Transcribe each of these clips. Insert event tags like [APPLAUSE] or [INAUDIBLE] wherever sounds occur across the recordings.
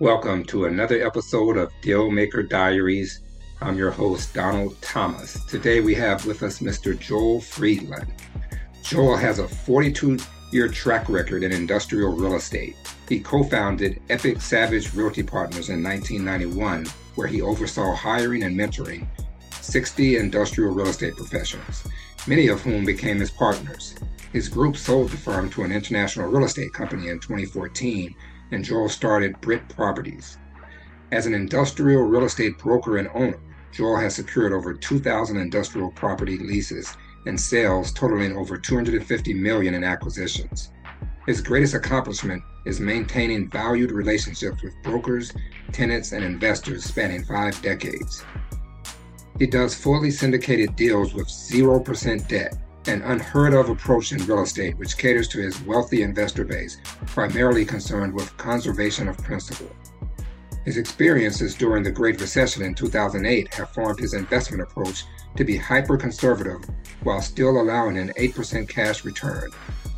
Welcome to another episode of Dealmaker Diaries. I'm your host, Donald Thomas. Today we have with us Mr. Joel Friedland. Joel has a 42 year track record in industrial real estate. He co founded Epic Savage Realty Partners in 1991, where he oversaw hiring and mentoring 60 industrial real estate professionals, many of whom became his partners. His group sold the firm to an international real estate company in 2014 and Joel started Brit Properties. As an industrial real estate broker and owner, Joel has secured over 2,000 industrial property leases and sales totaling over 250 million in acquisitions. His greatest accomplishment is maintaining valued relationships with brokers, tenants, and investors spanning five decades. He does fully syndicated deals with 0% debt an unheard of approach in real estate which caters to his wealthy investor base, primarily concerned with conservation of principal. His experiences during the Great Recession in 2008 have formed his investment approach to be hyper conservative while still allowing an 8% cash return,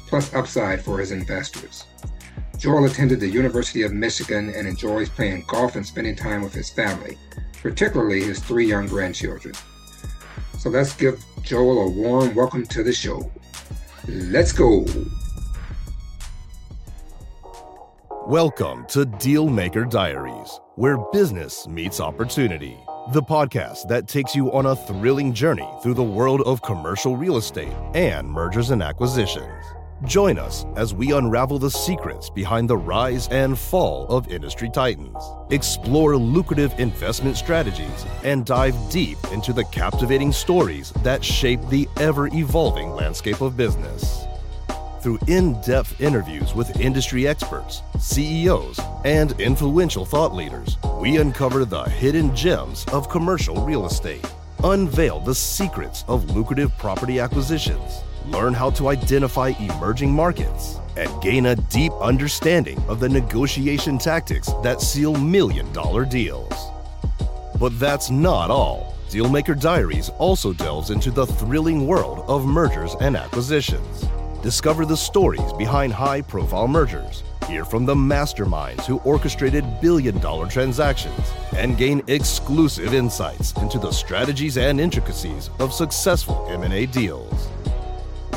plus upside for his investors. Joel attended the University of Michigan and enjoys playing golf and spending time with his family, particularly his three young grandchildren. So let's give Joel a warm welcome to the show. Let's go. Welcome to Dealmaker Diaries, where business meets opportunity. The podcast that takes you on a thrilling journey through the world of commercial real estate and mergers and acquisitions. Join us as we unravel the secrets behind the rise and fall of industry titans, explore lucrative investment strategies, and dive deep into the captivating stories that shape the ever evolving landscape of business. Through in depth interviews with industry experts, CEOs, and influential thought leaders, we uncover the hidden gems of commercial real estate, unveil the secrets of lucrative property acquisitions learn how to identify emerging markets, and gain a deep understanding of the negotiation tactics that seal million dollar deals. But that's not all. Dealmaker Diaries also delves into the thrilling world of mergers and acquisitions. Discover the stories behind high profile mergers, hear from the masterminds who orchestrated billion dollar transactions, and gain exclusive insights into the strategies and intricacies of successful M&A deals.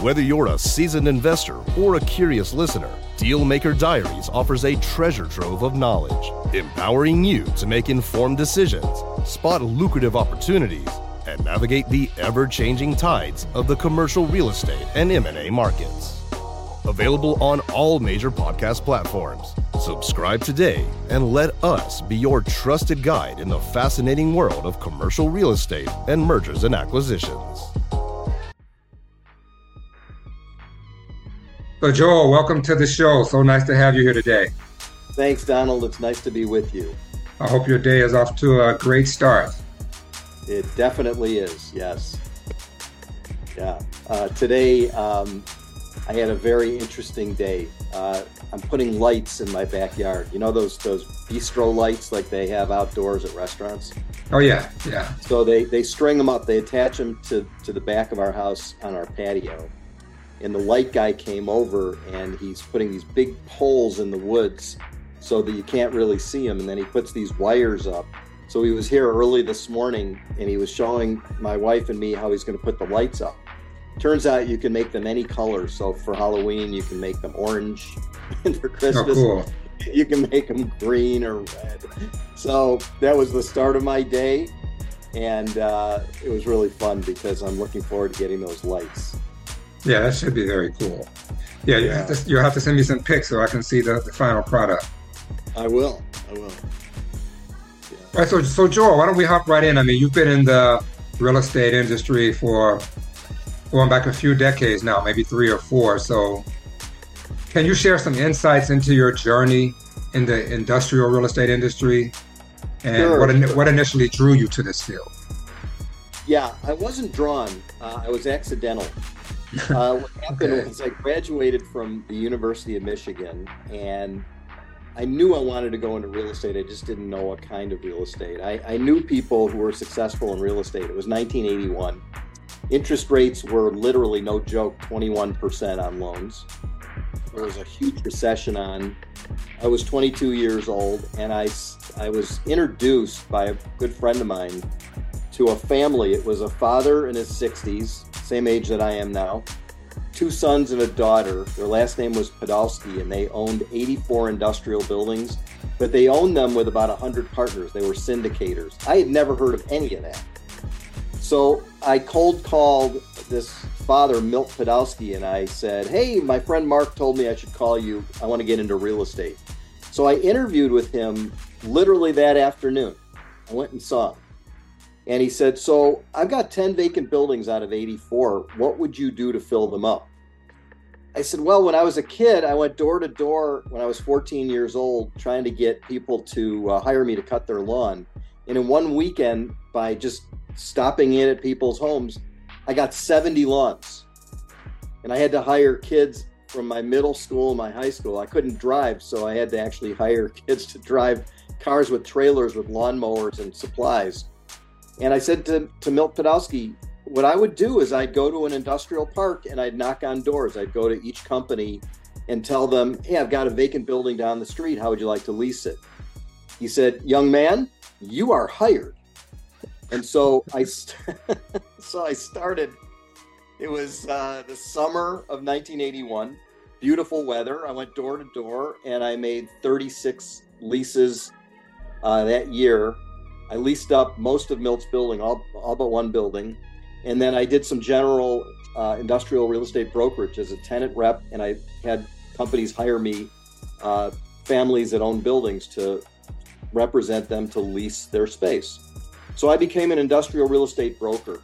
Whether you're a seasoned investor or a curious listener, Dealmaker Diaries offers a treasure trove of knowledge, empowering you to make informed decisions, spot lucrative opportunities, and navigate the ever-changing tides of the commercial real estate and M&A markets. Available on all major podcast platforms. Subscribe today and let us be your trusted guide in the fascinating world of commercial real estate and mergers and acquisitions. So, Joel, welcome to the show. So nice to have you here today. Thanks, Donald. It's nice to be with you. I hope your day is off to a great start. It definitely is, yes. Yeah. Uh, today, um, I had a very interesting day. Uh, I'm putting lights in my backyard. You know those those bistro lights like they have outdoors at restaurants. Oh yeah, yeah. So they they string them up. They attach them to to the back of our house on our patio, and the light guy came over and he's putting these big poles in the woods so that you can't really see him. And then he puts these wires up. So he was here early this morning and he was showing my wife and me how he's going to put the lights up. Turns out you can make them any color. So for halloween you can make them orange. [LAUGHS] And for christmas oh, cool. [LAUGHS] you can make them green or red. So that was the start of my day. And uh, it was really fun because i'm looking forward to getting those lights yeah, that should be very cool. Yeah, you have to, you'll have to send me some pics so I can see the, the final product. I will. I will. Yeah. All right, so so Joel, why don't we hop right in? I mean, you've been in the real estate industry for going back a few decades now, maybe three or four. So, can you share some insights into your journey in the industrial real estate industry, and sure, what sure. what initially drew you to this field? Yeah, I wasn't drawn. Uh, I was accidental. Uh, what [LAUGHS] happened okay. was I graduated from the University of Michigan and I knew I wanted to go into real estate. I just didn't know what kind of real estate. I, I knew people who were successful in real estate. It was 1981. Interest rates were literally no joke 21% on loans. There was a huge recession on. I was 22 years old, and I, I was introduced by a good friend of mine to a family. It was a father in his 60s, same age that I am now, two sons and a daughter. Their last name was Podolsky, and they owned 84 industrial buildings, but they owned them with about 100 partners. They were syndicators. I had never heard of any of that. So I cold called this father, Milt Podolsky, and I said, Hey, my friend Mark told me I should call you. I want to get into real estate. So I interviewed with him literally that afternoon. I went and saw him. And he said, So I've got 10 vacant buildings out of 84. What would you do to fill them up? I said, Well, when I was a kid, I went door to door when I was 14 years old trying to get people to uh, hire me to cut their lawn. And in one weekend, by just stopping in at people's homes, I got 70 lawns. And I had to hire kids from my middle school, my high school. I couldn't drive, so I had to actually hire [LAUGHS] kids to drive cars with trailers with lawnmowers and supplies. And I said to, to Milt Podolsky, what I would do is I'd go to an industrial park and I'd knock on doors. I'd go to each company and tell them, hey, I've got a vacant building down the street. How would you like to lease it? He said, young man, you are hired. And so I, st- [LAUGHS] so I started. It was uh, the summer of 1981. Beautiful weather. I went door to door and I made 36 leases uh, that year I leased up most of Milt's building, all, all but one building. And then I did some general uh, industrial real estate brokerage as a tenant rep, and I had companies hire me, uh, families that own buildings, to represent them to lease their space. So I became an industrial real estate broker.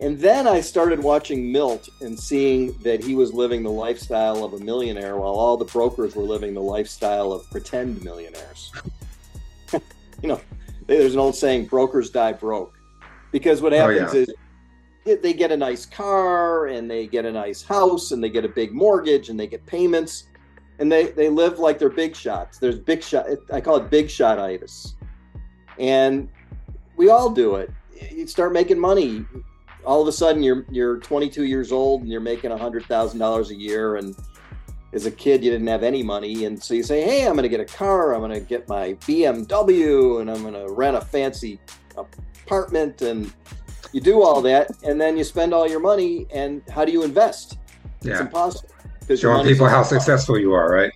And then I started watching Milt and seeing that he was living the lifestyle of a millionaire while all the brokers were living the lifestyle of pretend millionaires. [LAUGHS] you know, there's an old saying, brokers die broke. Because what happens oh, yeah. is they get a nice car and they get a nice house and they get a big mortgage and they get payments and they, they live like they're big shots. There's big shot. I call it big shot itis. And we all do it. You start making money. All of a sudden you're, you're 22 years old and you're making a hundred thousand dollars a year. And as a kid you didn't have any money and so you say hey i'm going to get a car i'm going to get my bmw and i'm going to rent a fancy apartment and you do all that and then you spend all your money and how do you invest? Yeah. it's impossible because showing people how successful you are right?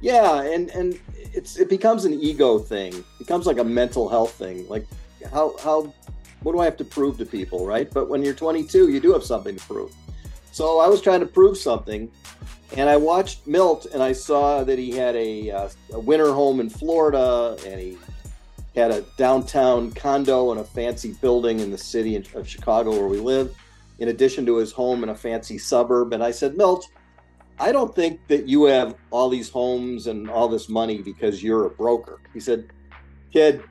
Yeah and and it's it becomes an ego thing. It becomes like a mental health thing. Like how how what do i have to prove to people right? But when you're 22 you do have something to prove. So i was trying to prove something and I watched Milt, and I saw that he had a, uh, a winter home in Florida, and he had a downtown condo and a fancy building in the city of Chicago where we live, in addition to his home in a fancy suburb. And I said, Milt, I don't think that you have all these homes and all this money because you're a broker. He said, Kid,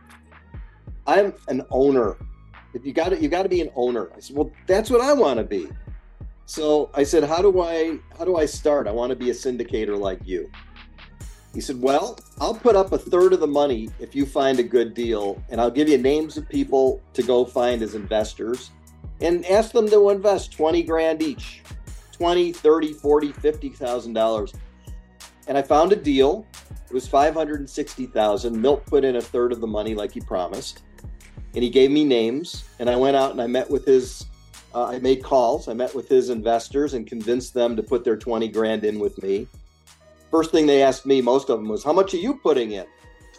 I'm an owner. If you got to you got to be an owner. I said, Well, that's what I want to be. So I said, "How do I how do I start? I want to be a syndicator like you." He said, "Well, I'll put up a third of the money if you find a good deal, and I'll give you names of people to go find as investors and ask them to invest 20 grand each. 20, 30, 40, 50,000 dollars." And I found a deal. It was 560,000. Milt put in a third of the money like he promised. And he gave me names and I went out and I met with his uh, I made calls. I met with his investors and convinced them to put their 20 grand in with me. First thing they asked me, most of them, was, How much are you putting in?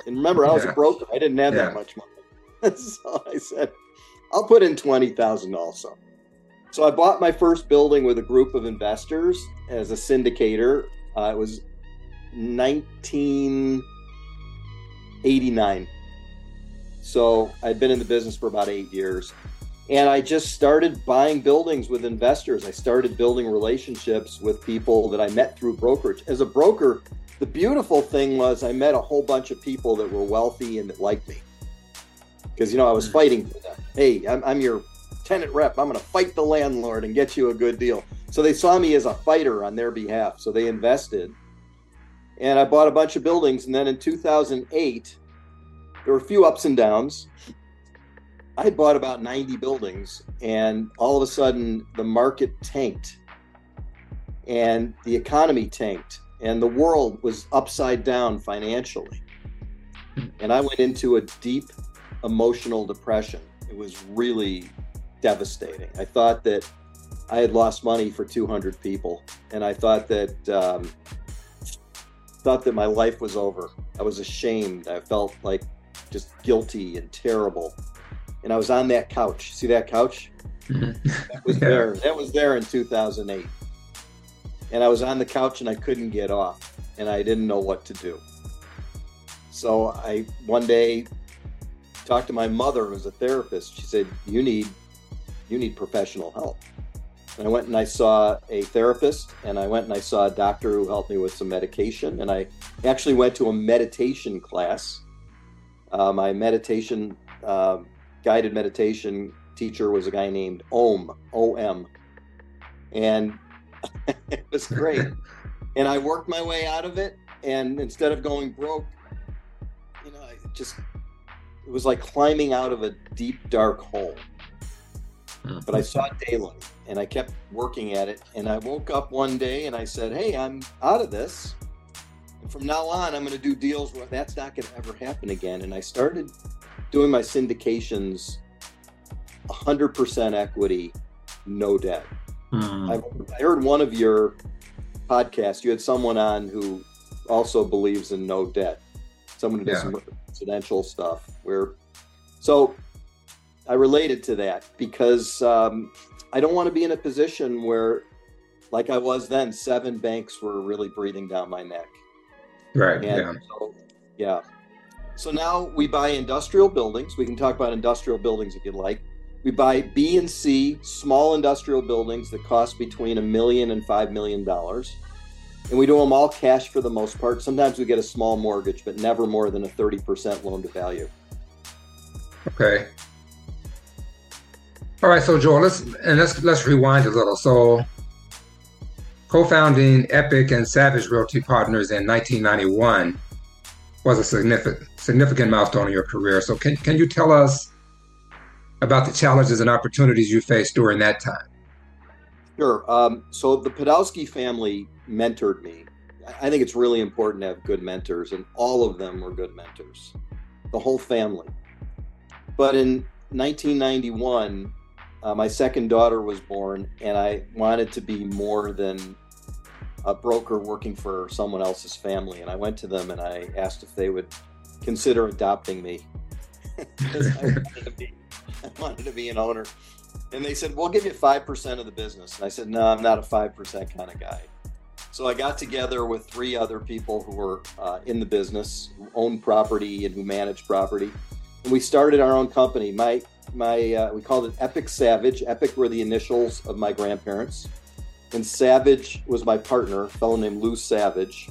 And remember, I was yeah. a broker. I didn't have yeah. that much money. [LAUGHS] so I said, I'll put in 20,000 also. So I bought my first building with a group of investors as a syndicator. Uh, it was 1989. So I'd been in the business for about eight years. And I just started buying buildings with investors. I started building relationships with people that I met through brokerage. As a broker, the beautiful thing was I met a whole bunch of people that were wealthy and that liked me. Because, you know, I was hmm. fighting for them. Hey, I'm, I'm your tenant rep. I'm going to fight the landlord and get you a good deal. So they saw me as a fighter on their behalf. So they invested. And I bought a bunch of buildings. And then in 2008, there were a few ups and downs. I had bought about 90 buildings, and all of a sudden the market tanked and the economy tanked. and the world was upside down financially. And I went into a deep emotional depression. It was really devastating. I thought that I had lost money for 200 people, and I thought that um, thought that my life was over. I was ashamed. I felt like just guilty and terrible. And I was on that couch. See that couch? Mm-hmm. That was [LAUGHS] yeah. there. That was there in 2008. And I was on the couch and I couldn't get off, and I didn't know what to do. So I one day talked to my mother, who's a therapist. She said, "You need, you need professional help." And I went and I saw a therapist, and I went and I saw a doctor who helped me with some medication, and I actually went to a meditation class. Uh, my meditation uh, guided meditation teacher was a guy named Om O M, and [LAUGHS] it was great. and I worked my way out of it, and instead of going broke, you know, I just it was like climbing out of a deep dark hole. Hmm. But I saw daylight and I kept working at it. And I woke up one day and I said, Hey, I'm out of this. And from now on, I'm going to do deals where that's not going to ever happen again. And I started doing my syndications 100% equity, no debt. Mm. I, heard one of your podcasts, you had someone on who also believes in no debt, someone who does yeah. some residential stuff. Where, so I related to that because um, I don't want to be in a position where, like I was then, seven banks were really breathing down my neck. Right. yeah. So, yeah. So now we buy industrial buildings. We can talk about industrial buildings if you'd like. We buy B and C small industrial buildings that cost between a million and five million dollars. And we do them all cash for the most part. Sometimes we get a small mortgage, but never more than a 30% loan to value. Okay. All right, so Joel, let's and let's let's rewind a little. So, co-founding Epic and Savage Realty Partners in 1991 was a significant significant milestone in your career. So, can can you tell us about the challenges and opportunities you faced during that time? Sure. Um, so, the Podolsky family mentored me. I think it's really important to have good mentors, and all of them were good mentors. The whole family. But in 1991 uh, my second daughter was born, and I wanted to be more than a broker working for someone else's family. And I went to them and I asked if they would consider adopting me. [LAUGHS] I, wanted be, I, wanted to be, an owner. And they said, We'll give you 5% of the business. And I said, No, I'm not a 5% kind of guy. So I got together with three other people who were uh, in the business, who owned property and who managed property. And we started our own company. My my uh, we called it Epic Savage. Epic were the initials of my grandparents, and Savage was my partner, a fellow named Lou Savage.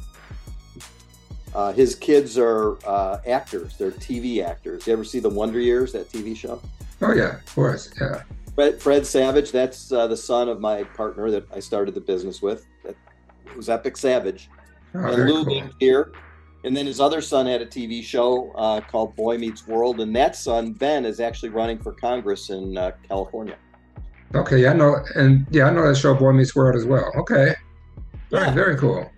Uh, his kids are uh, actors; they're TV actors. You ever see the Wonder Years, that TV show? Oh yeah, of course, yeah. Fred, Fred Savage, that's uh, the son of my partner that I started the business with. That was Epic Savage, oh, and Lou cool. here and then his other son had a TV show uh, called Boy Meets World, and that son Ben is actually running for Congress in uh, California. Okay, yeah, I know, and yeah, I know that show Boy Meets World as well. Okay, very yeah. very cool.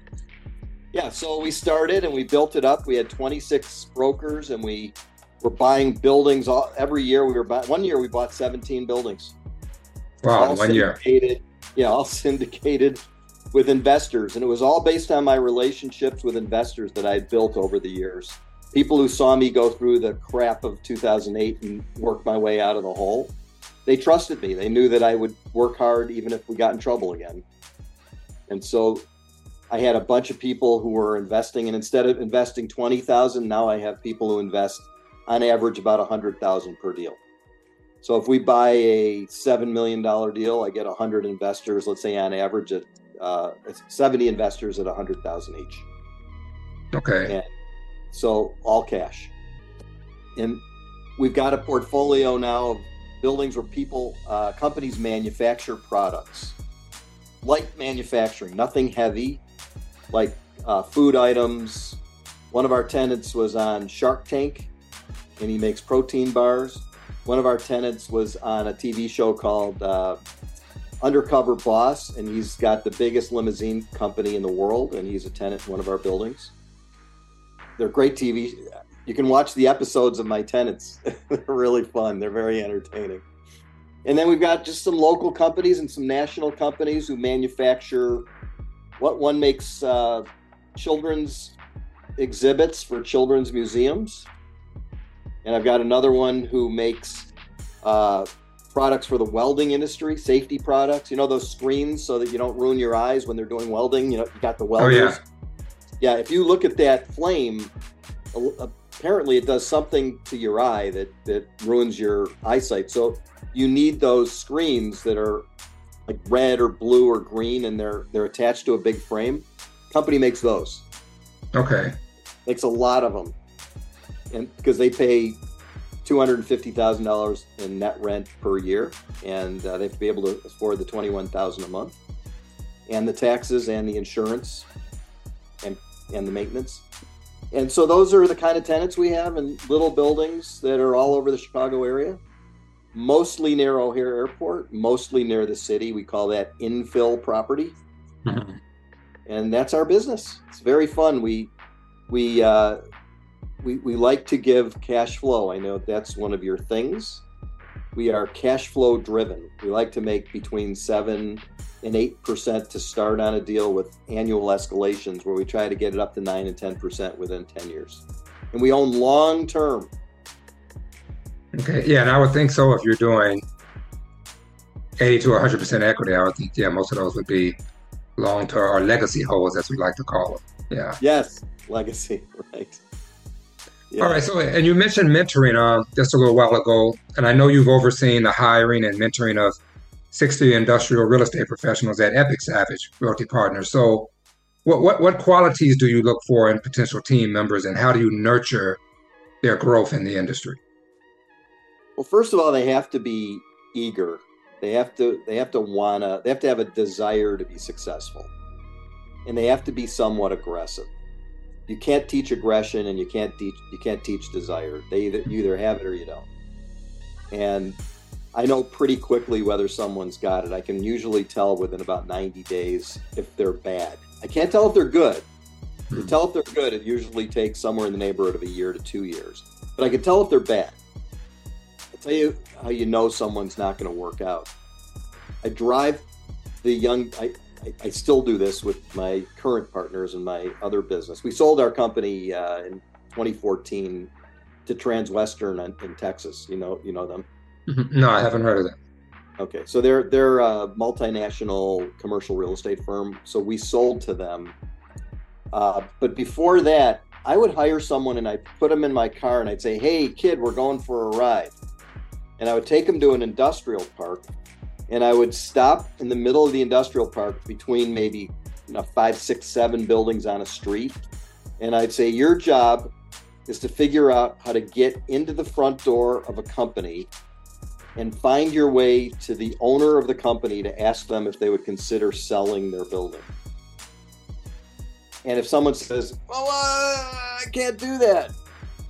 Yeah, so we started and we built it up. We had 26 brokers, and we were buying buildings all, every year. We were buying, one year we bought 17 buildings. Wow, all one year. Yeah, all [LAUGHS] syndicated with investors. And it was all based on my relationships with investors that I had built over the years. People who saw me go through the crap of 2008 and work my way out of the hole, they trusted me. They knew that I would work hard even if we got in trouble again. And so I had a bunch of people who were investing, and instead of investing 20,000, now I have people who invest on average about a 100,000 per deal. So if we buy a $7 million deal, I get 100 investors, let's say on average at uh, 70 investors at a 100,000 each. Okay. And so all cash. And we've got a portfolio now of buildings where people, uh, companies manufacture products, light manufacturing, nothing heavy, like uh, food items. One of our tenants was on Shark Tank, and he makes protein bars. One of our tenants was on a TV show called uh, undercover boss, and he's got the biggest limousine company in the world, and he's a tenant in one of our buildings. They're great TV. You can watch the episodes of my tenants. [LAUGHS] They're really fun. They're very entertaining. And then we've got just some local companies and some national companies who manufacture what one makes uh, children's exhibits for children's museums. And I've got another one who makes uh, products for the welding industry, safety products. You know those screens so that you don't ruin your eyes when they're doing welding. You know, you got the welders. Oh, yeah. yeah, if you look at that flame, apparently it does something to your eye that that ruins your eyesight. So you need those screens that are like red or blue or green, and they're they're attached to a big frame. Company makes those. Okay. Makes a lot of them, and because they pay two hundred and fifty thousand dollars in net rent per year, and uh, they have to be able to afford the twenty one thousand a month, and the taxes and the insurance, and and the maintenance. And so those are the kind of tenants we have in little buildings that are all over the Chicago area, mostly near O'Hare Airport, mostly near the city. We call that infill property. [LAUGHS] And that's our business. It's very fun. We we uh, we, we like to give cash flow. I know that's one of your things. We are cash flow driven. We like to make between seven and eight percent to start on a deal with annual escalations where we try to get it up to nine and ten percent within 10 years. And we own long term. Okay. Yeah, and I would think so if you're doing 80 to 100 percent equity, I would think yeah, most of those would be long term or legacy holds as we like to call them. Yeah. Yes, legacy, [LAUGHS] right. Yeah. All right. So, and you mentioned mentoring uh, just a little while ago, and I know you've overseen the hiring and mentoring of 60 industrial real estate professionals at Epic Savage Realty Partners. So, what, what, what qualities do you look for in potential team members, and how do you nurture their growth in the industry? Well, first of all, they have to be eager. They have to they have to wanna they have to have a desire to be successful, and they have to be somewhat aggressive you can't teach aggression and you can't teach you can't teach desire. They either you either have it or you don't. And I know pretty quickly whether someone's got it. I can usually tell within about 90 days if they're bad. I can't tell if they're good. To tell if they're good, it usually takes somewhere in the neighborhood of a year to two years. But I can tell if they're bad. Tell you how you know someone's not going to work out. I drive the young. I, I, I, still do this with my current partners and my other business. We sold our company uh, in 2014 to Transwestern in, in, Texas. You know, you know them. Mm-hmm. No, I haven't heard of them. Okay, so they're they're a multinational commercial real estate firm. So we sold to them. Uh, but before that, I would hire someone and I'd put them in my car and I'd say, "Hey, kid, we're going for a ride," and I would take them to an industrial park and I would stop in the middle of the industrial park between maybe you know, five, six, seven buildings on a street, and I'd say your job is to figure out how to get into the front door of a company and find your way to the owner of the company to ask them if they would consider selling their building. And if someone says, "Well, uh, I can't do that,"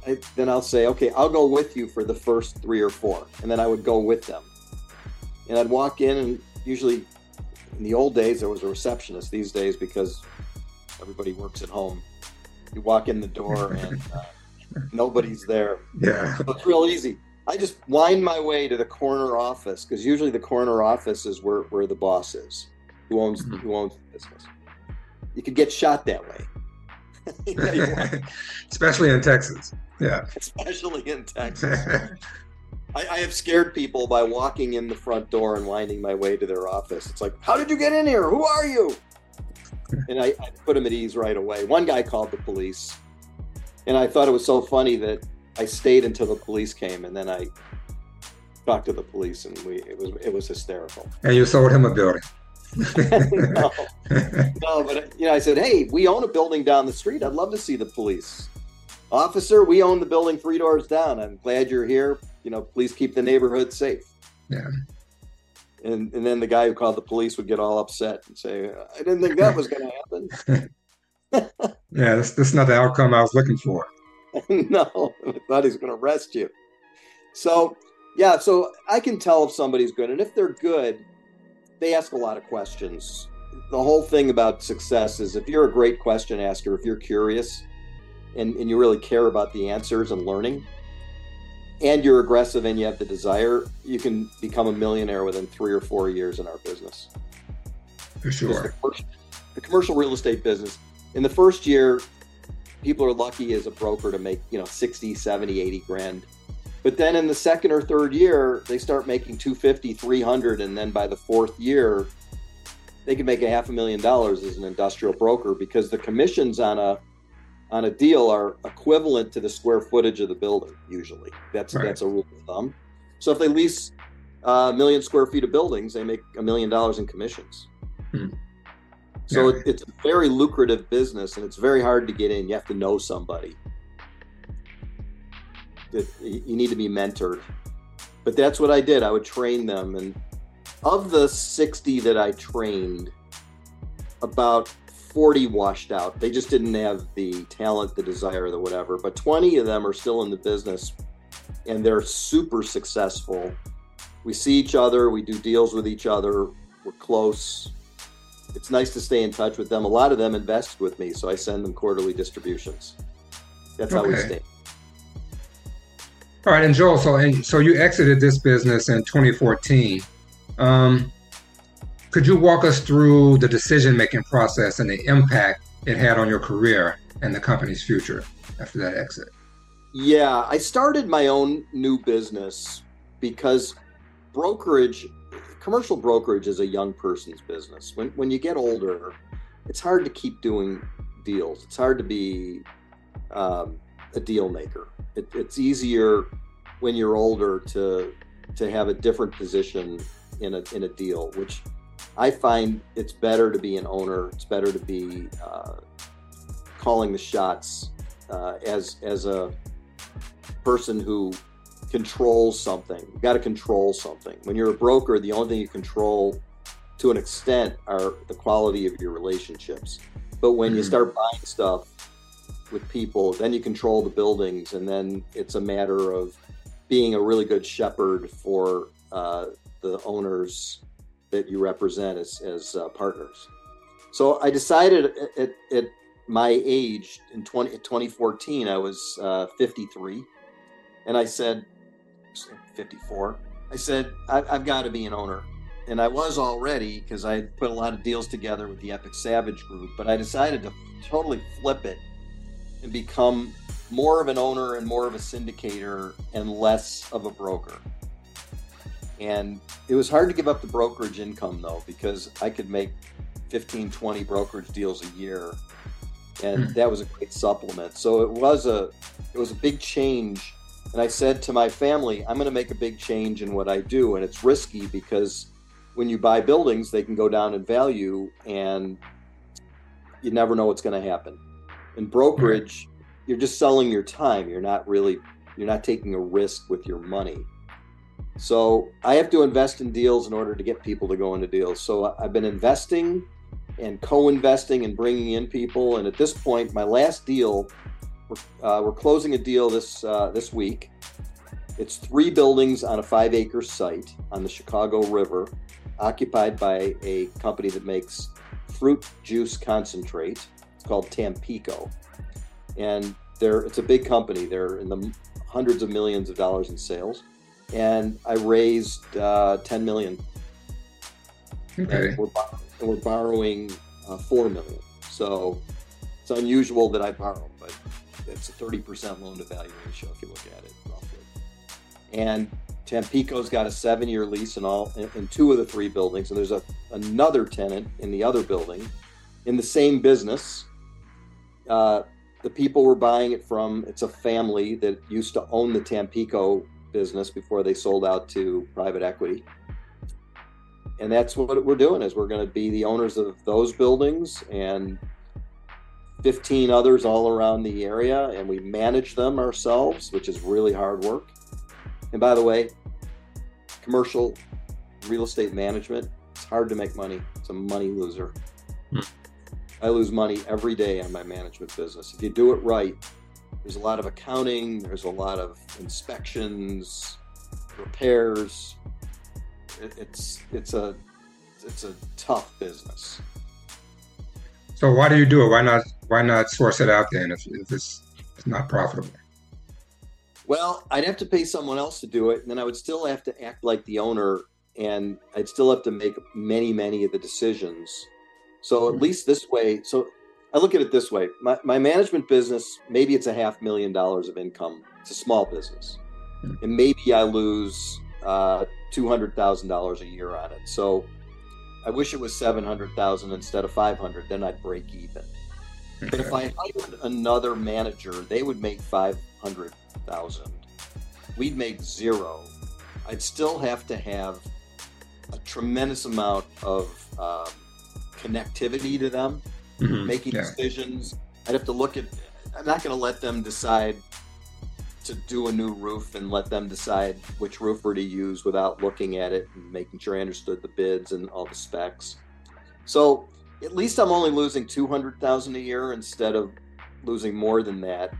I, then I'll say, "Okay, I'll go with you for the first three or four. and then I would go with them and I'd walk in, and usually in the old days there was a receptionist. These days, because everybody works at home, you walk in the door [LAUGHS] and uh, nobody's there. Yeah, so it's real easy. I just wind my way to the corner office because usually the corner office is where, where the boss is, who owns mm-hmm. who owns the business. You could get shot that way. [LAUGHS] [LAUGHS] Especially in Texas. Yeah. Especially in Texas. [LAUGHS] I, I, have scared people by walking in the front door and winding my way to their office. It's like, how did you get in here? Who are you? And I, I put them at ease right away. One guy called the police, and I thought it was so funny that I stayed until the police came, and then I talked to the police, and we it was it was hysterical. And you sold him a building. [LAUGHS] no, [LAUGHS] no, but you know, I said, "Hey, we own a building down the street. I'd love to see the police." Officer, we own the building three doors down. I'm glad you're here you know, please keep the neighborhood safe. Yeah. And and then the guy who called the police would get all upset and say, I didn't think that was going to happen. [LAUGHS] yeah, that's, this is not the outcome I was looking for. no, I thought he's going to arrest you. So yeah, so I can tell if somebody's good, and if they're good, they ask a lot of questions. The whole thing about success is if you're a great question asker, if you're curious and, and you really care about the answers and learning, and you're aggressive and you have the desire, you can become a millionaire within three or four years in our business. For sure. The commercial, the commercial real estate business, in the first year, people are lucky as a broker to make, you know, 60, 70, 80 grand. But then in the second or third year, they start making 250, 300. And then by the fourth year, they can make a half a million dollars as an industrial broker because the commissions on a on a deal are equivalent to the square footage of the building. Usually, that's right. that's a rule of thumb. So if they lease a million square feet of buildings, they make a million dollars in commissions. Hmm. So yeah. it's a very lucrative business, and it's very hard to get in. You have to know somebody. You need to be mentored. But that's what I did. I would train them, and of the sixty that I trained, about 40 washed out. They just didn't have the talent, the desire, the whatever. But 20 of them are still in the business and they're super successful. We see each other, we do deals with each other, we're close. It's nice to stay in touch with them. A lot of them invest with me, so I send them quarterly distributions. That's okay. how we stay. All right, and Joel, so and so you exited this business in 2014. Um, could you walk us through the decision making process and the impact it had on your career and the company's future after that exit? Yeah, I started my own new business because brokerage, commercial brokerage is a young person's business. When, when you get older, it's hard to keep doing deals. It's hard to be um, a deal maker. It, it's easier when you're older to to have a different position in a in a deal, which I find it's better to be an owner. It's better to be uh, calling the shots uh, as as a person who controls something. You got to control something. When you're a broker, the only thing you control, to an extent, are the quality of your relationships. But when mm-hmm. you start buying stuff with people, then you control the buildings, and then it's a matter of being a really good shepherd for uh, the owners that you represent as, as uh, partners. So I decided at, at my age in 20, 2014, I was uh, 53. And I said, 54. I said, I, I've got to be an owner. And I was already because I had put a lot of deals together with the Epic Savage group, but I decided to totally flip it and become more of an owner and more of a syndicator and less of a broker. And it was hard to give up the brokerage income though, because I could make 15, 20 brokerage deals a year. And mm. that was a great supplement. So it was a it was a big change. And I said to my family, I'm going to make a big change in what I do. And it's risky because when you buy buildings, they can go down in value and you never know what's going to happen. In brokerage, you're just selling your time. You're not really you're not taking a risk with your money. So I have to invest in deals in order to get people to go into deals. So I've been investing and co-investing and bringing in people. And at this point, my last deal, we're, uh, we're closing a deal this uh, this week. It's three buildings on a five-acre site on the Chicago River, occupied by a company that makes fruit juice concentrate. It's called Tampico, and they're it's a big company. They're in the hundreds of millions of dollars in sales and I raised uh, 10 million. Okay. And we're, and we're borrowing uh, 4 million. So it's unusual that I borrow, but it's a 30% loan to value ratio if you look at it roughly. And Tampico's got a seven year lease in all in, in two of the three buildings, and there's a, another tenant in the other building in the same business. Uh, the people we're buying it from, it's a family that used to own the Tampico business before they sold out to private equity. And that's what we're doing is we're going to be the owners of those buildings and 15 others all around the area and we manage them ourselves, which is really hard work. And by the way, commercial real estate management, it's hard to make money. It's a money loser. Hmm. I lose money every day on my management business. If you do it right, there's a lot of accounting, there's a lot of inspections, repairs. It, it's it's a it's a tough business. So why do you do it? Why not why not source it out then if, if it's, it's not profitable? Well, I'd have to pay someone else to do it, and then I would still have to act like the owner, and I'd still have to make many, many of the decisions. So at least this way, so I look at it this way: my, my management business, maybe it's a half million dollars of income. It's a small business, and maybe I lose uh, two hundred thousand dollars a year on it. So I wish it was seven hundred thousand instead of five hundred. Then I'd break even. But if I hired another manager, they would make five hundred thousand. We'd make zero. I'd still have to have a tremendous amount of um, connectivity to them, Mhm. making Yeah. decisions. I'd have to look at. I'm not going to let them decide to do a new roof and let them decide which roofer to use without looking at it and making sure I understood the bids and all the specs. So at least I'm only losing two hundred thousand a year instead of losing more than that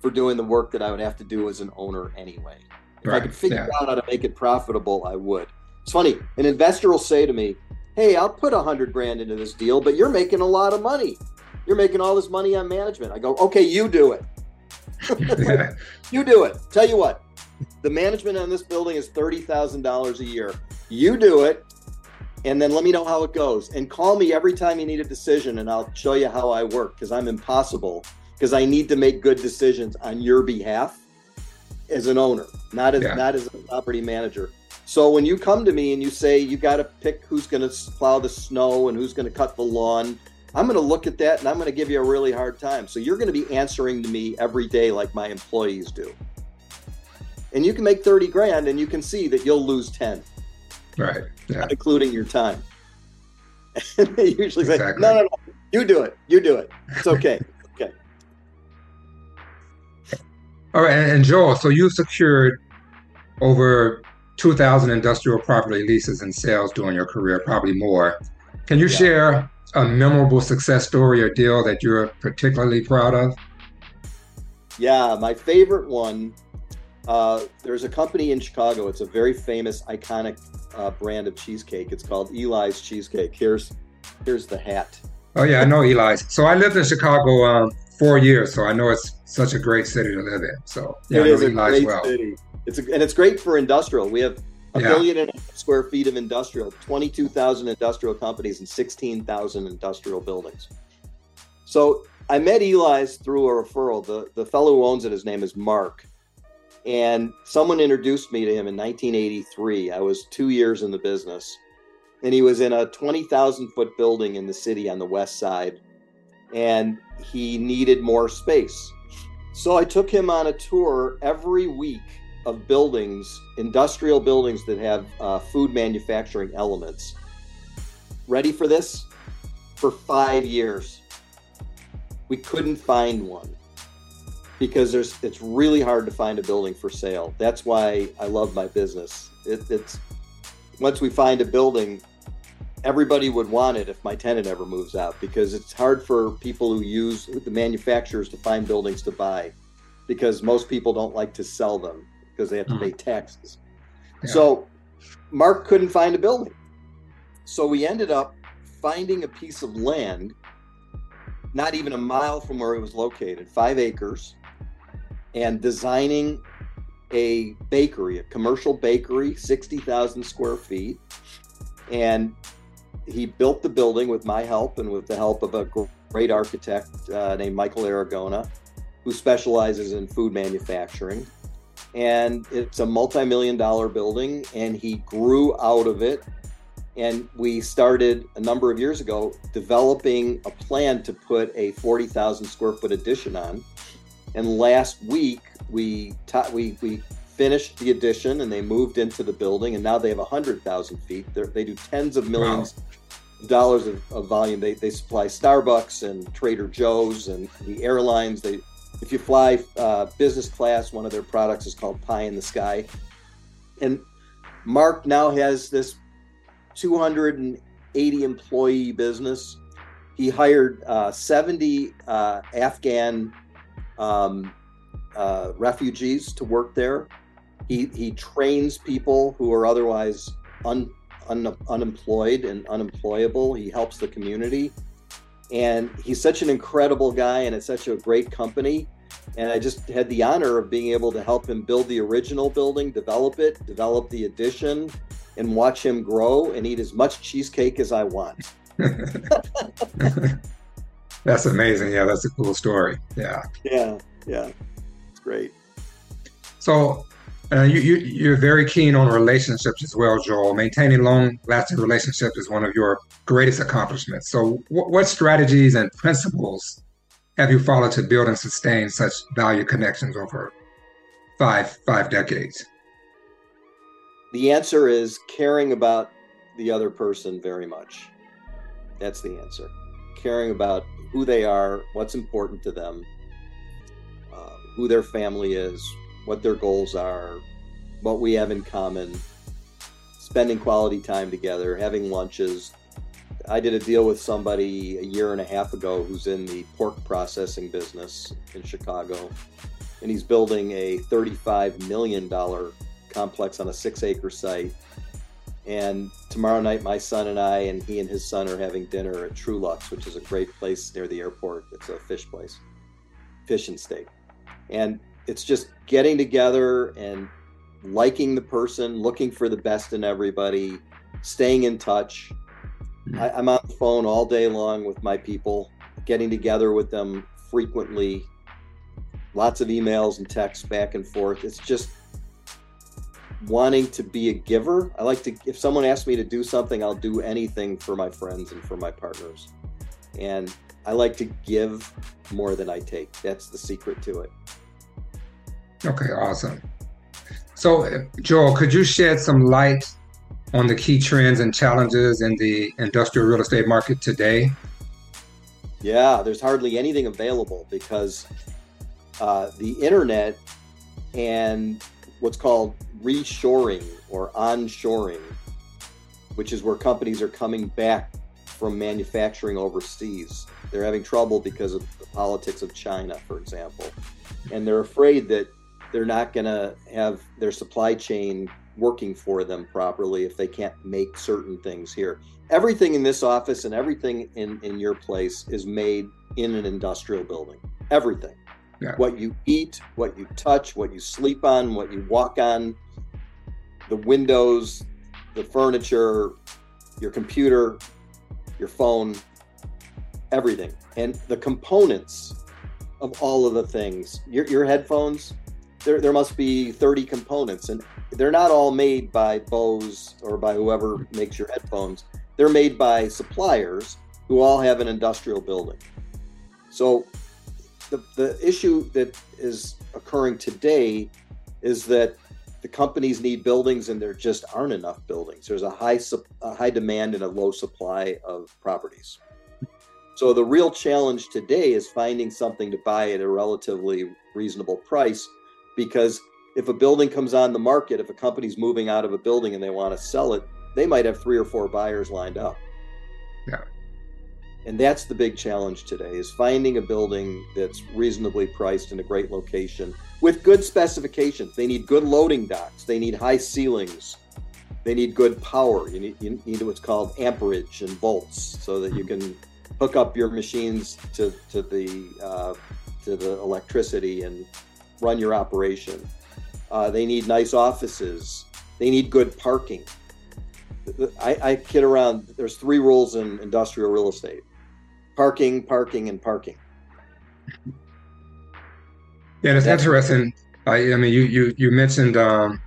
for doing the work that I would have to do as an owner anyway. If I could figure yeah. out how to make it profitable, I would. It's funny. An investor will say to me, "Hey, I'll put a hundred grand into this deal, but you're making a lot of money. You're making all this money on management." I go, "Okay, you do it. [LAUGHS] [LAUGHS] You do it. Tell you what, the management on this building is thirty thousand dollars a year. You do it, and then let me know how it goes. And call me every time you need a decision, and I'll show you how I work because I'm impossible. Because I need to make good decisions on your behalf as an owner, not as Yeah. not as a property manager. So when you come to me and you say you got to pick who's going to plow the snow and who's going to cut the lawn, I'm going to look at that and I'm going to give you a really hard time. So you're going to be answering to me every day like my employees do. And you can make 30 grand and you can see that you'll lose 10, Right. Yeah. not including your time. [LAUGHS] And they usually say, no, no, no, you do it. You do it. It's okay. okay. [LAUGHS] All right, and, and Joel, so you've secured over 2,000 industrial property leases and sales during your career, probably more. Can you Yeah. share a memorable success story or deal that you're particularly proud of? Yeah, my favorite one. Uh, there's a company in Chicago. It's a very famous, iconic uh, brand of cheesecake. It's called Eli's Cheesecake. Here's here's the hat. Oh yeah, I know Eli's. So I lived in Chicago um, four years, so I know it's such a great city to live in. So yeah, it I know is a Eli's great well. city. It's a, and it's great for industrial. We have a Yeah. billion and a half square feet of industrial, 22,000 industrial companies, and 16,000 industrial buildings. So I met Eli's through a referral. The the fellow who owns it, his name is Mark, and someone introduced me to him in 1983. I was two years in the business, and he was in a 20,000 foot building in the city on the west side, and he needed more space. So I took him on a tour every week of buildings, industrial buildings that have uh, food manufacturing elements. Ready for this? For five years, we couldn't find one because there's it's really hard to find a building for sale. That's why I love my business. It, it's once we find a building, everybody would want it if my tenant ever moves out because it's hard for people who use the manufacturers to find buildings to buy because most people don't like to sell them because they have to Mhm. pay taxes. Yeah. So Mark couldn't find a building. So we ended up finding a piece of land not even a mile from where it was located, five acres, and designing a bakery, a commercial bakery, 60,000 square feet. And he built the building with my help and with the help of a great architect uh, named Michael Aragona, who specializes in food manufacturing. And it's a multi million dollar building, and he grew out of it. And we started a number of years ago developing a plan to put a 40,000 square foot addition on. And last week, we, ta- we, we finished the addition and they moved into the building, and now they have 100,000 feet. They're, they do tens of millions of dollars of, of volume. They, they supply Starbucks and Trader Joe's and the airlines. They, if you fly uh, business class, one of their products is called Pie in the Sky. And Mark now has this 280 employee business. He hired uh, 70 uh, Afghan um, uh, refugees to work there. He, he trains people who are otherwise un, un- unemployed and unemployable. He helps the community. And he's such an incredible guy, and it's such a great company. And I just had the honor of being able to help him build the original building, develop it, develop the addition, and watch him grow and eat as much cheesecake as I want. [LAUGHS] [LAUGHS] that's amazing. Yeah, that's a cool story. Yeah. Yeah, yeah. It's great. So uh, you, you, you're very keen on relationships as well, Joel. Maintaining long lasting relationships is one of your greatest accomplishments. So, what, what strategies and principles have you followed to build and sustain such value connections over five five decades? The answer is caring about the other person very much. That's the answer. Caring about who they are, what's important to them, uh, who their family is, what their goals are, what we have in common, spending quality time together, having lunches. I did a deal with somebody a year and a half ago who's in the pork processing business in Chicago, and he's building a $35 million complex on a six acre site. And tomorrow night, my son and I, and he and his son, are having dinner at Truluck's, which is a great place near the airport. It's a fish place, fish and steak. And it's just getting together and liking the person, looking for the best in everybody, staying in touch. Hmm. I, I'm on the phone all day long with my people, getting together with them frequently, lots of emails and texts back and forth. It's just wanting to be a giver. I like to, if someone asks me to do something, I'll do anything for my friends and for my partners. And I like to give more than I take. That's the secret to it. Okay, awesome. So, Joel, could you shed some light on the key trends and challenges in the industrial real estate market today? Yeah, there's hardly anything available because uh, the internet and what's called reshoring or onshoring, which is where companies are coming back from manufacturing overseas. They're having trouble because of the politics of China, for example. And they're afraid that they're not going to have their supply chain working for them properly if they can't make certain things here. Everything in this office and everything in, in your place is made in an industrial building. Everything. Yeah. What you eat, what you touch, what you sleep on, what you walk on, the windows, the furniture, your computer, your phone, everything. And the components of all of the things. Your, your headphones, there, there must be 30 components and they're not all made by Bose or by whoever makes your headphones. They're made by suppliers who all have an industrial building. So the, the issue that is occurring today is that the companies need buildings and there just aren't enough buildings. There's a high a high demand and a low supply of properties. So the real challenge today is finding something to buy at a relatively reasonable price because if a building comes on the market, if a company's moving out of a building and they want to sell it, they might have three or four buyers lined up. Yeah. And that's the big challenge today is finding a building that's reasonably priced in a great location with good specifications. They need good loading docks, they need high ceilings, they need good power. You need, you need what's called amperage and volts so that you can hook up your machines to, to the uh, to the electricity and run your operation. Uh, they need nice offices. They need good parking. I, I kid around. There's three rules in industrial real estate: parking, parking, and parking. Yeah, it's That's interesting. I, I, mean, you you you mentioned um,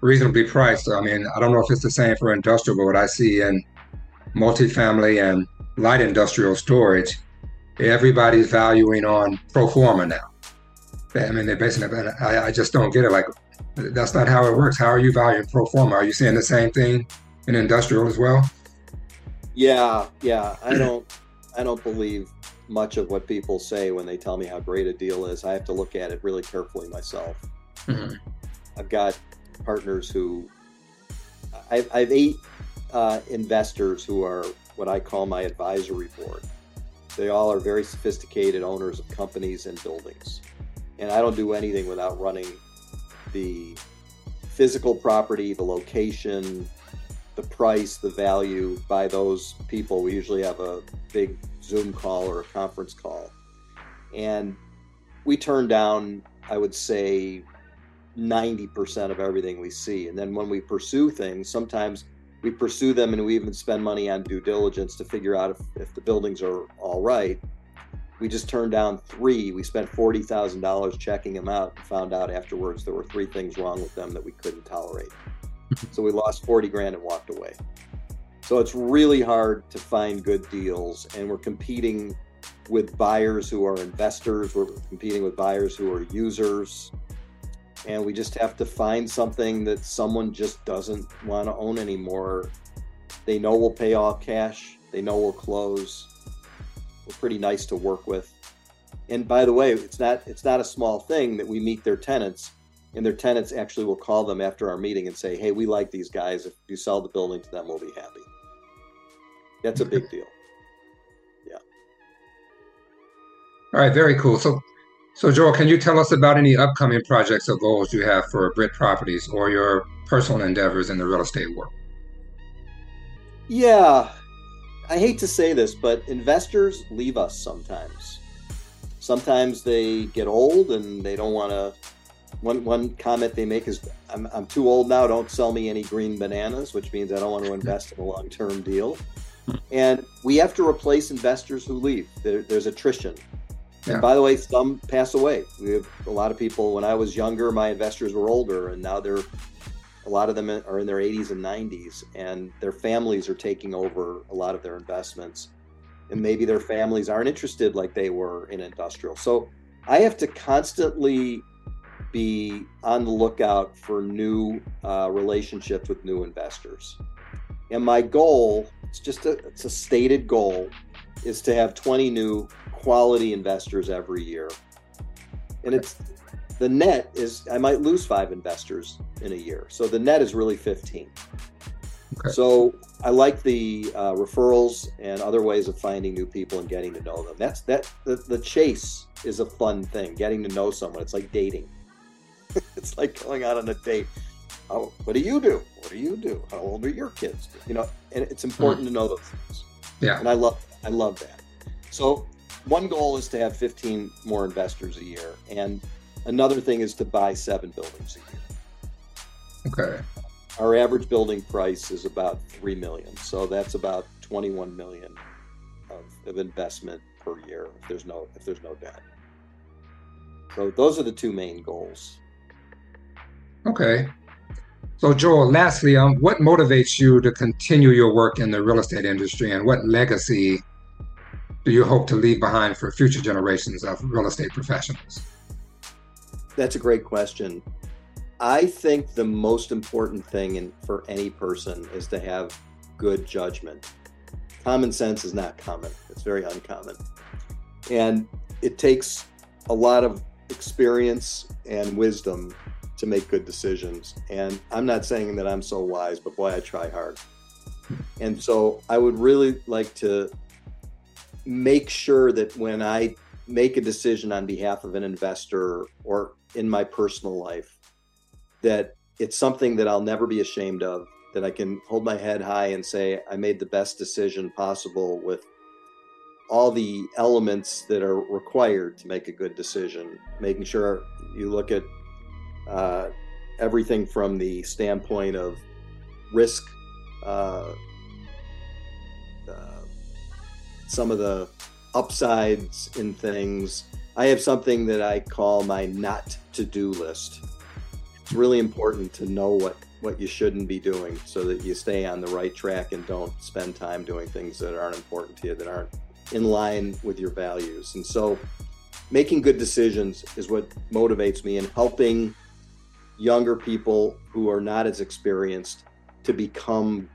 reasonably priced. I mean, I don't know if it's the same for industrial, but what I see in multifamily and light industrial storage, everybody's valuing on pro forma now. I mean, they're basing it. I, I just don't get it. Like, that's not how it works. How are you valuing pro forma? Are you seeing the same thing in industrial as well? Yeah, yeah. I don't, I don't believe much of what people say when they tell me how great a deal is. I have to look at it really carefully myself. Mm-hmm. I've got partners who, I've, I've eight uh, investors who are what I call my advisory board. They all are very sophisticated owners of companies and buildings and I don't do anything without running the physical property, the location, the price, the value by those people. We usually have a big Zoom call or a conference call. And we turn down, I would say, 90% of everything we see. And then when we pursue things, sometimes we pursue them and we even spend money on due diligence to figure out if, if the buildings are all right. We just turned down three. We spent $40,000 checking them out and found out afterwards there were three things wrong with them that we couldn't tolerate. [LAUGHS] so we lost 40 grand and walked away. So it's really hard to find good deals, and we're competing with buyers who are investors, we're competing with buyers who are users, and we just have to find something that someone just doesn't want to own anymore. They know we'll pay off cash, they know we'll close. We're pretty nice to work with. And by the way, it's not it's not a small thing that we meet their tenants and their tenants actually will call them after our meeting and say, "Hey, we like these guys. If you sell the building to them, we'll be happy." That's a big deal. Yeah. All right, very cool. So, so Joel, can you tell us about any upcoming projects or goals you have for Brit Properties or your personal endeavors in the real estate world? Yeah, I hate to say this, but investors leave us sometimes. Sometimes they get old and they don't want to one one comment they make is I'm, I'm too old now don't sell me any green bananas which means i don't want to invest in a long-term deal and we have to replace investors who leave there, there's attrition yeah. and by the way some pass away we have a lot of people when i was younger my investors were older and now they're a lot of them are in their 80s and 90s and their families are taking over a lot of their investments and maybe their families aren't interested like they were in industrial so i have to constantly be on the lookout for new uh, relationships with new investors. And my goal, it's just a, it's a stated goal, is to have 20 new quality investors every year. And it's the net is I might lose five investors in a year. So the net is really 15. Okay. So I like the uh, referrals and other ways of finding new people and getting to know them. That's that the, the chase is a fun thing. Getting to know someone. It's like dating. [LAUGHS] it's like going out on a date. Oh, what do you do? What do you do? How old are your kids? You know, and it's important mm. to know those things. Yeah. And I love I love that. So one goal is to have 15 more investors a year. And another thing is to buy seven buildings a year. Okay. Our average building price is about three million. So that's about 21 million of, of investment per year if there's no if there's no debt. So those are the two main goals. Okay. So, Joel, lastly, um, what motivates you to continue your work in the real estate industry and what legacy do you hope to leave behind for future generations of real estate professionals? That's a great question. I think the most important thing in, for any person is to have good judgment. Common sense is not common, it's very uncommon. And it takes a lot of experience and wisdom to make good decisions. And I'm not saying that I'm so wise, but boy, I try hard. And so I would really like to make sure that when I make a decision on behalf of an investor or in my personal life, that it's something that I'll never be ashamed of, that I can hold my head high and say, I made the best decision possible with all the elements that are required to make a good decision, making sure you look at uh, everything from the standpoint of risk, uh, uh, some of the upsides in things. I have something that I call my not to do list. It's really important to know what, what you shouldn't be doing so that you stay on the right track and don't spend time doing things that aren't important to you, that aren't in line with your values. And so making good decisions is what motivates me and helping younger people who are not as experienced to become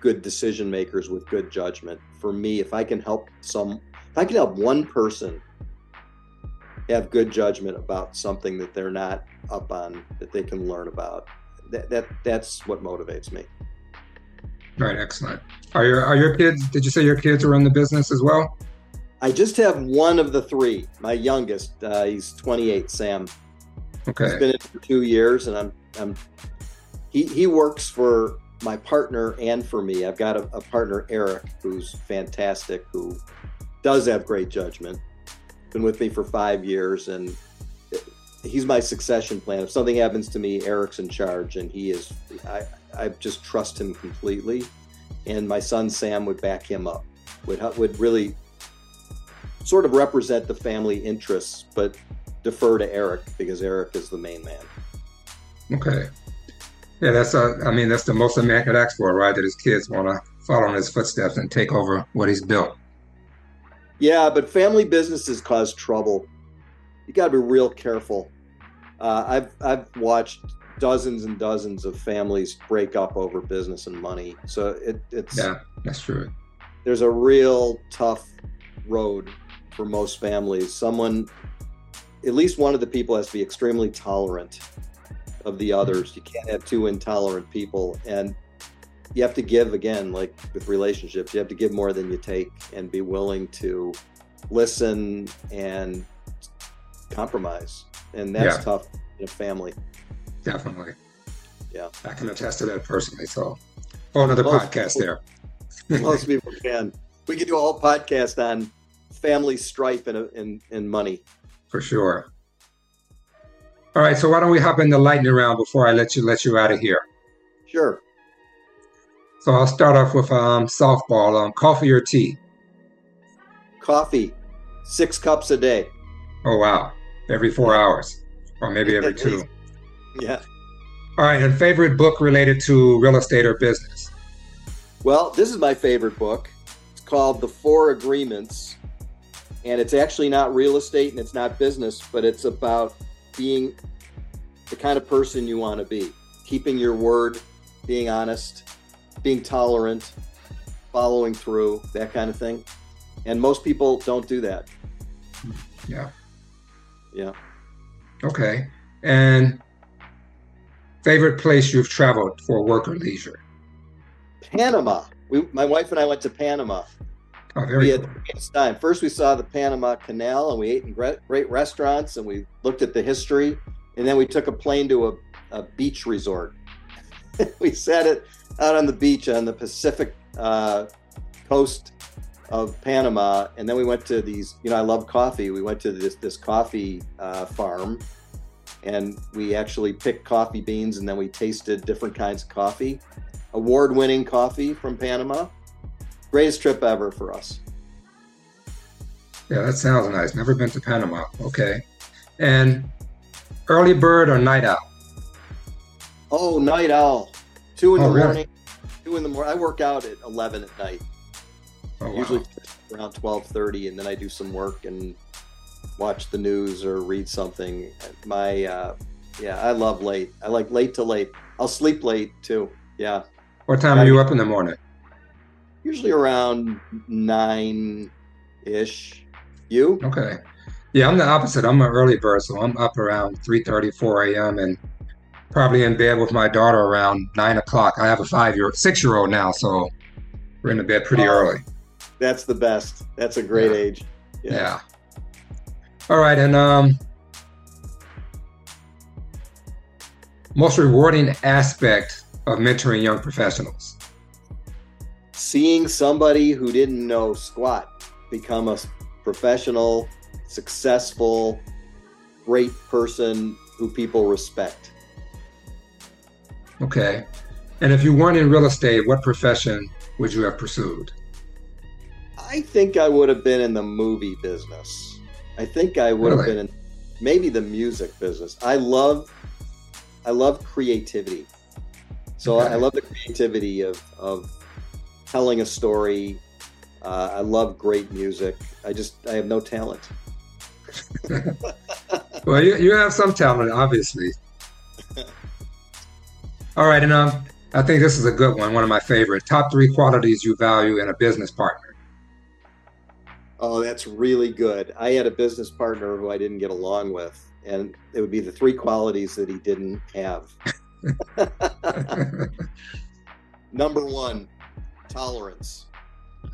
good decision makers with good judgment. For me, if I can help some, if I can help one person have good judgment about something that they're not up on, that they can learn about, that, that that's what motivates me. Right, excellent. Are your are your kids? Did you say your kids are in the business as well? I just have one of the three. My youngest, uh, he's 28, Sam. Okay. He's been in for two years, and I'm, I'm. He he works for my partner and for me. I've got a, a partner, Eric, who's fantastic, who does have great judgment. Been with me for five years, and he's my succession plan. If something happens to me, Eric's in charge, and he is. I I just trust him completely, and my son Sam would back him up. Would would really sort of represent the family interests, but defer to Eric because Eric is the main man. Okay. Yeah, that's a, I mean, that's the most a man could ask for, right? That his kids want to follow in his footsteps and take over what he's built. Yeah, but family businesses cause trouble. You got to be real careful. Uh, I've I've watched dozens and dozens of families break up over business and money. So it, it's yeah, that's true. There's a real tough road for most families. Someone, at least one of the people, has to be extremely tolerant of the others. You can't have two intolerant people, and you have to give again, like with relationships, you have to give more than you take, and be willing to listen and compromise, and that's yeah. tough in a family. Definitely. Yeah, I can attest to that personally. So, whole another most podcast people, there. [LAUGHS] most people can. We could do a whole podcast on family strife and, and, and money. For sure. All right, so why don't we hop in the lightning round before I let you let you out of here? Sure. So I'll start off with um, softball. Um, coffee or tea? Coffee, six cups a day. Oh wow! Every four hours, or maybe every [LAUGHS] two. Yeah. All right, and favorite book related to real estate or business? Well, this is my favorite book. It's called The Four Agreements, and it's actually not real estate and it's not business, but it's about being the kind of person you want to be, keeping your word, being honest, being tolerant, following through, that kind of thing. And most people don't do that. Yeah. Yeah. Okay. And favorite place you've traveled for work or leisure? Panama. We, my wife and I went to Panama. Oh, very we had cool. the time. First, we saw the Panama Canal and we ate in great, great restaurants and we looked at the history. And then we took a plane to a, a beach resort. [LAUGHS] we sat it out on the beach on the Pacific uh, coast of Panama. And then we went to these, you know, I love coffee. We went to this, this coffee uh, farm and we actually picked coffee beans and then we tasted different kinds of coffee. Award winning coffee from Panama greatest trip ever for us. Yeah, that sounds nice. Never been to Panama. Okay. And early bird or night owl? Oh, night owl. Two in oh, the really? morning. Two in the morning. I work out at eleven at night. Oh, wow. Usually around twelve thirty, and then I do some work and watch the news or read something. My uh, yeah, I love late. I like late to late. I'll sleep late too. Yeah. What time are you up in the morning? usually around nine ish. You? Okay. Yeah, I'm the opposite. I'm an early bird, so I'm up around 3 4 a.m. and probably in bed with my daughter around nine o'clock. I have a five year, six year old now, so we're in the bed pretty oh, early. That's the best. That's a great yeah. age. Yeah. yeah. All right, and um, most rewarding aspect of mentoring young professionals seeing somebody who didn't know squat become a professional, successful, great person who people respect. Okay. And if you weren't in real estate, what profession would you have pursued? I think I would have been in the movie business. I think I would really? have been in maybe the music business. I love I love creativity. So okay. I love the creativity of of telling a story. Uh, I love great music. I just I have no talent. [LAUGHS] well, you, you have some talent, obviously. All right, and um, I think this is a good one. One of my favorite. Top three qualities you value in a business partner. Oh, that's really good. I had a business partner who I didn't get along with, and it would be the three qualities that he didn't have. [LAUGHS] Number one, tolerance.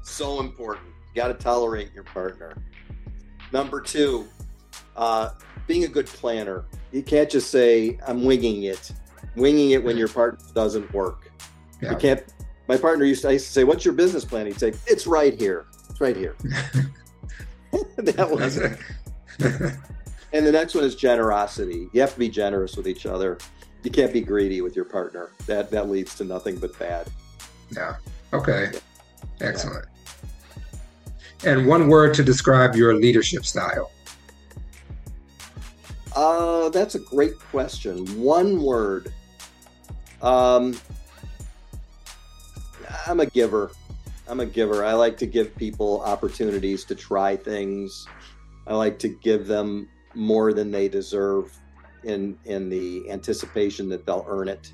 So important. You got to tolerate your partner. Number two, uh, being a good planner. You can't just say, I'm winging it. Winging it when your partner doesn't work. Yeah. You can't. My partner used to, I used to say, "What's your business plan?" He'd say, "It's right here. It's right here." [LAUGHS] [LAUGHS] that was. [LAUGHS] and the next one is generosity. You have to be generous with each other. You can't be greedy with your partner. That that leads to nothing but bad. Yeah. Okay. Yeah. Excellent. Yeah. And one word to describe your leadership style. Uh, that's a great question. One word. Um, I'm a giver. I'm a giver. I like to give people opportunities to try things. I like to give them more than they deserve in in the anticipation that they'll earn it.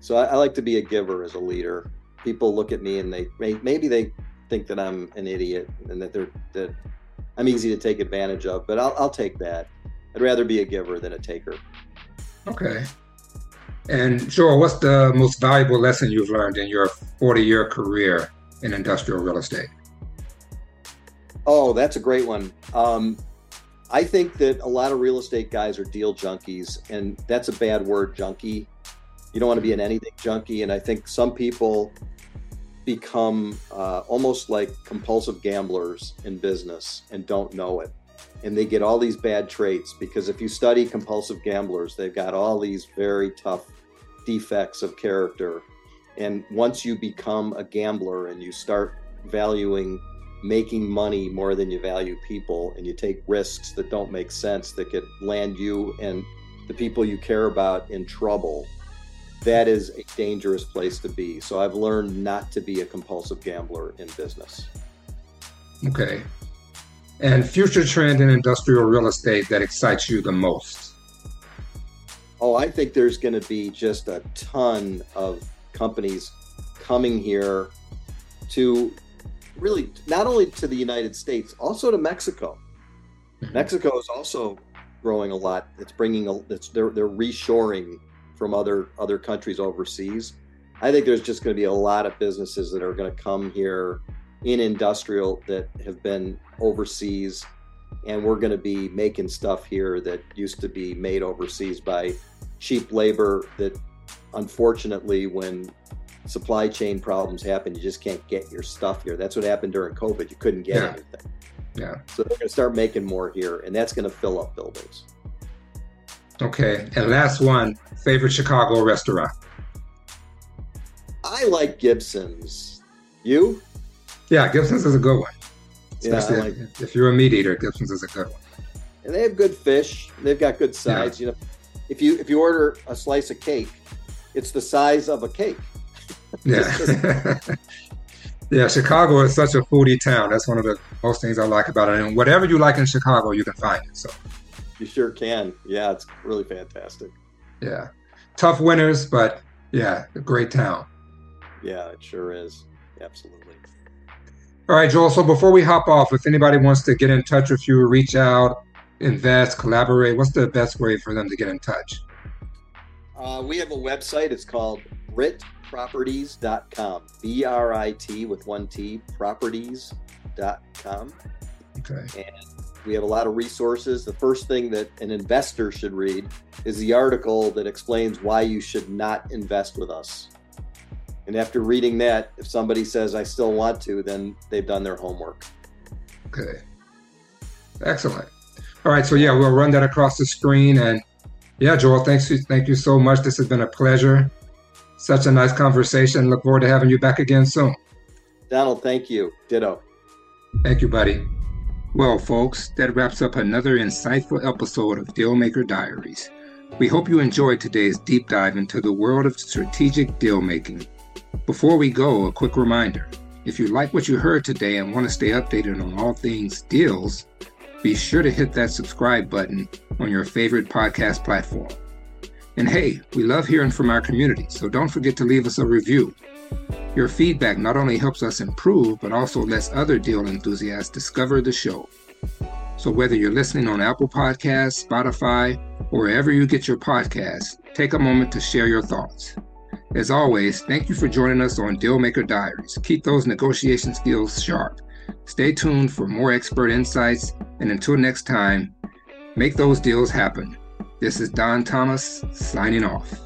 So I, I like to be a giver as a leader. People look at me and they maybe they think that I'm an idiot and that they're that I'm easy to take advantage of, but I'll, I'll take that. I'd rather be a giver than a taker. Okay. And Joel, what's the most valuable lesson you've learned in your 40 year career in industrial real estate? Oh, that's a great one. Um, I think that a lot of real estate guys are deal junkies, and that's a bad word, junkie. You don't want to be an anything junkie. And I think some people become uh, almost like compulsive gamblers in business and don't know it and they get all these bad traits because if you study compulsive gamblers, they've got all these very tough defects of character. And once you become a gambler and you start valuing making money more than you value people, and you take risks that don't make sense that could land you and the people you care about in trouble, that is a dangerous place to be. So I've learned not to be a compulsive gambler in business. Okay and future trend in industrial real estate that excites you the most? Oh, I think there's going to be just a ton of companies coming here to really not only to the United States, also to Mexico. Mm-hmm. Mexico is also growing a lot. It's bringing a, it's they're they're reshoring from other other countries overseas. I think there's just going to be a lot of businesses that are going to come here in industrial that have been overseas and we're going to be making stuff here that used to be made overseas by cheap labor that unfortunately when supply chain problems happen you just can't get your stuff here. That's what happened during covid. You couldn't get yeah. anything. Yeah. So they're going to start making more here and that's going to fill up buildings. Okay and last one favorite chicago restaurant? I like gibson's. You? Yeah, Gibson's is a good one. Especially yeah, like, if, if, you're a meat eater, Gibson's is a good one. And they have good fish. They've got good sides. Yeah. You know, if you if you order a slice of cake, it's the size of a cake. Yeah. [LAUGHS] [LAUGHS] yeah, Chicago is such a foodie town. That's one of the most things I like about it. And whatever you like in Chicago, you can find it. So you sure can. Yeah, it's really fantastic. Yeah. Tough winters, but yeah, a great town. Yeah, it sure is. Absolutely. All right, Joel. So before we hop off, if anybody wants to get in touch with you, reach out, invest, collaborate, what's the best way for them to get in touch? Uh, we have a website. It's called britproperties.com. B R I T with one T, properties.com. Okay. And we have a lot of resources. The first thing that an investor should read is the article that explains why you should not invest with us. And after reading that, if somebody says, I still want to, then they've done their homework. Okay. Excellent. All right. So, yeah, we'll run that across the screen. And yeah, Joel, thanks. Thank you so much. This has been a pleasure. Such a nice conversation. Look forward to having you back again soon. Donald, thank you. Ditto. Thank you, buddy. Well, folks, that wraps up another insightful episode of Dealmaker Diaries. We hope you enjoyed today's deep dive into the world of strategic deal making. Before we go, a quick reminder if you like what you heard today and want to stay updated on all things deals, be sure to hit that subscribe button on your favorite podcast platform. And hey, we love hearing from our community, so don't forget to leave us a review. Your feedback not only helps us improve, but also lets other deal enthusiasts discover the show. So whether you're listening on Apple Podcasts, Spotify, or wherever you get your podcasts, take a moment to share your thoughts. As always, thank you for joining us on Dealmaker Diaries. Keep those negotiation skills sharp. Stay tuned for more expert insights, and until next time, make those deals happen. This is Don Thomas signing off.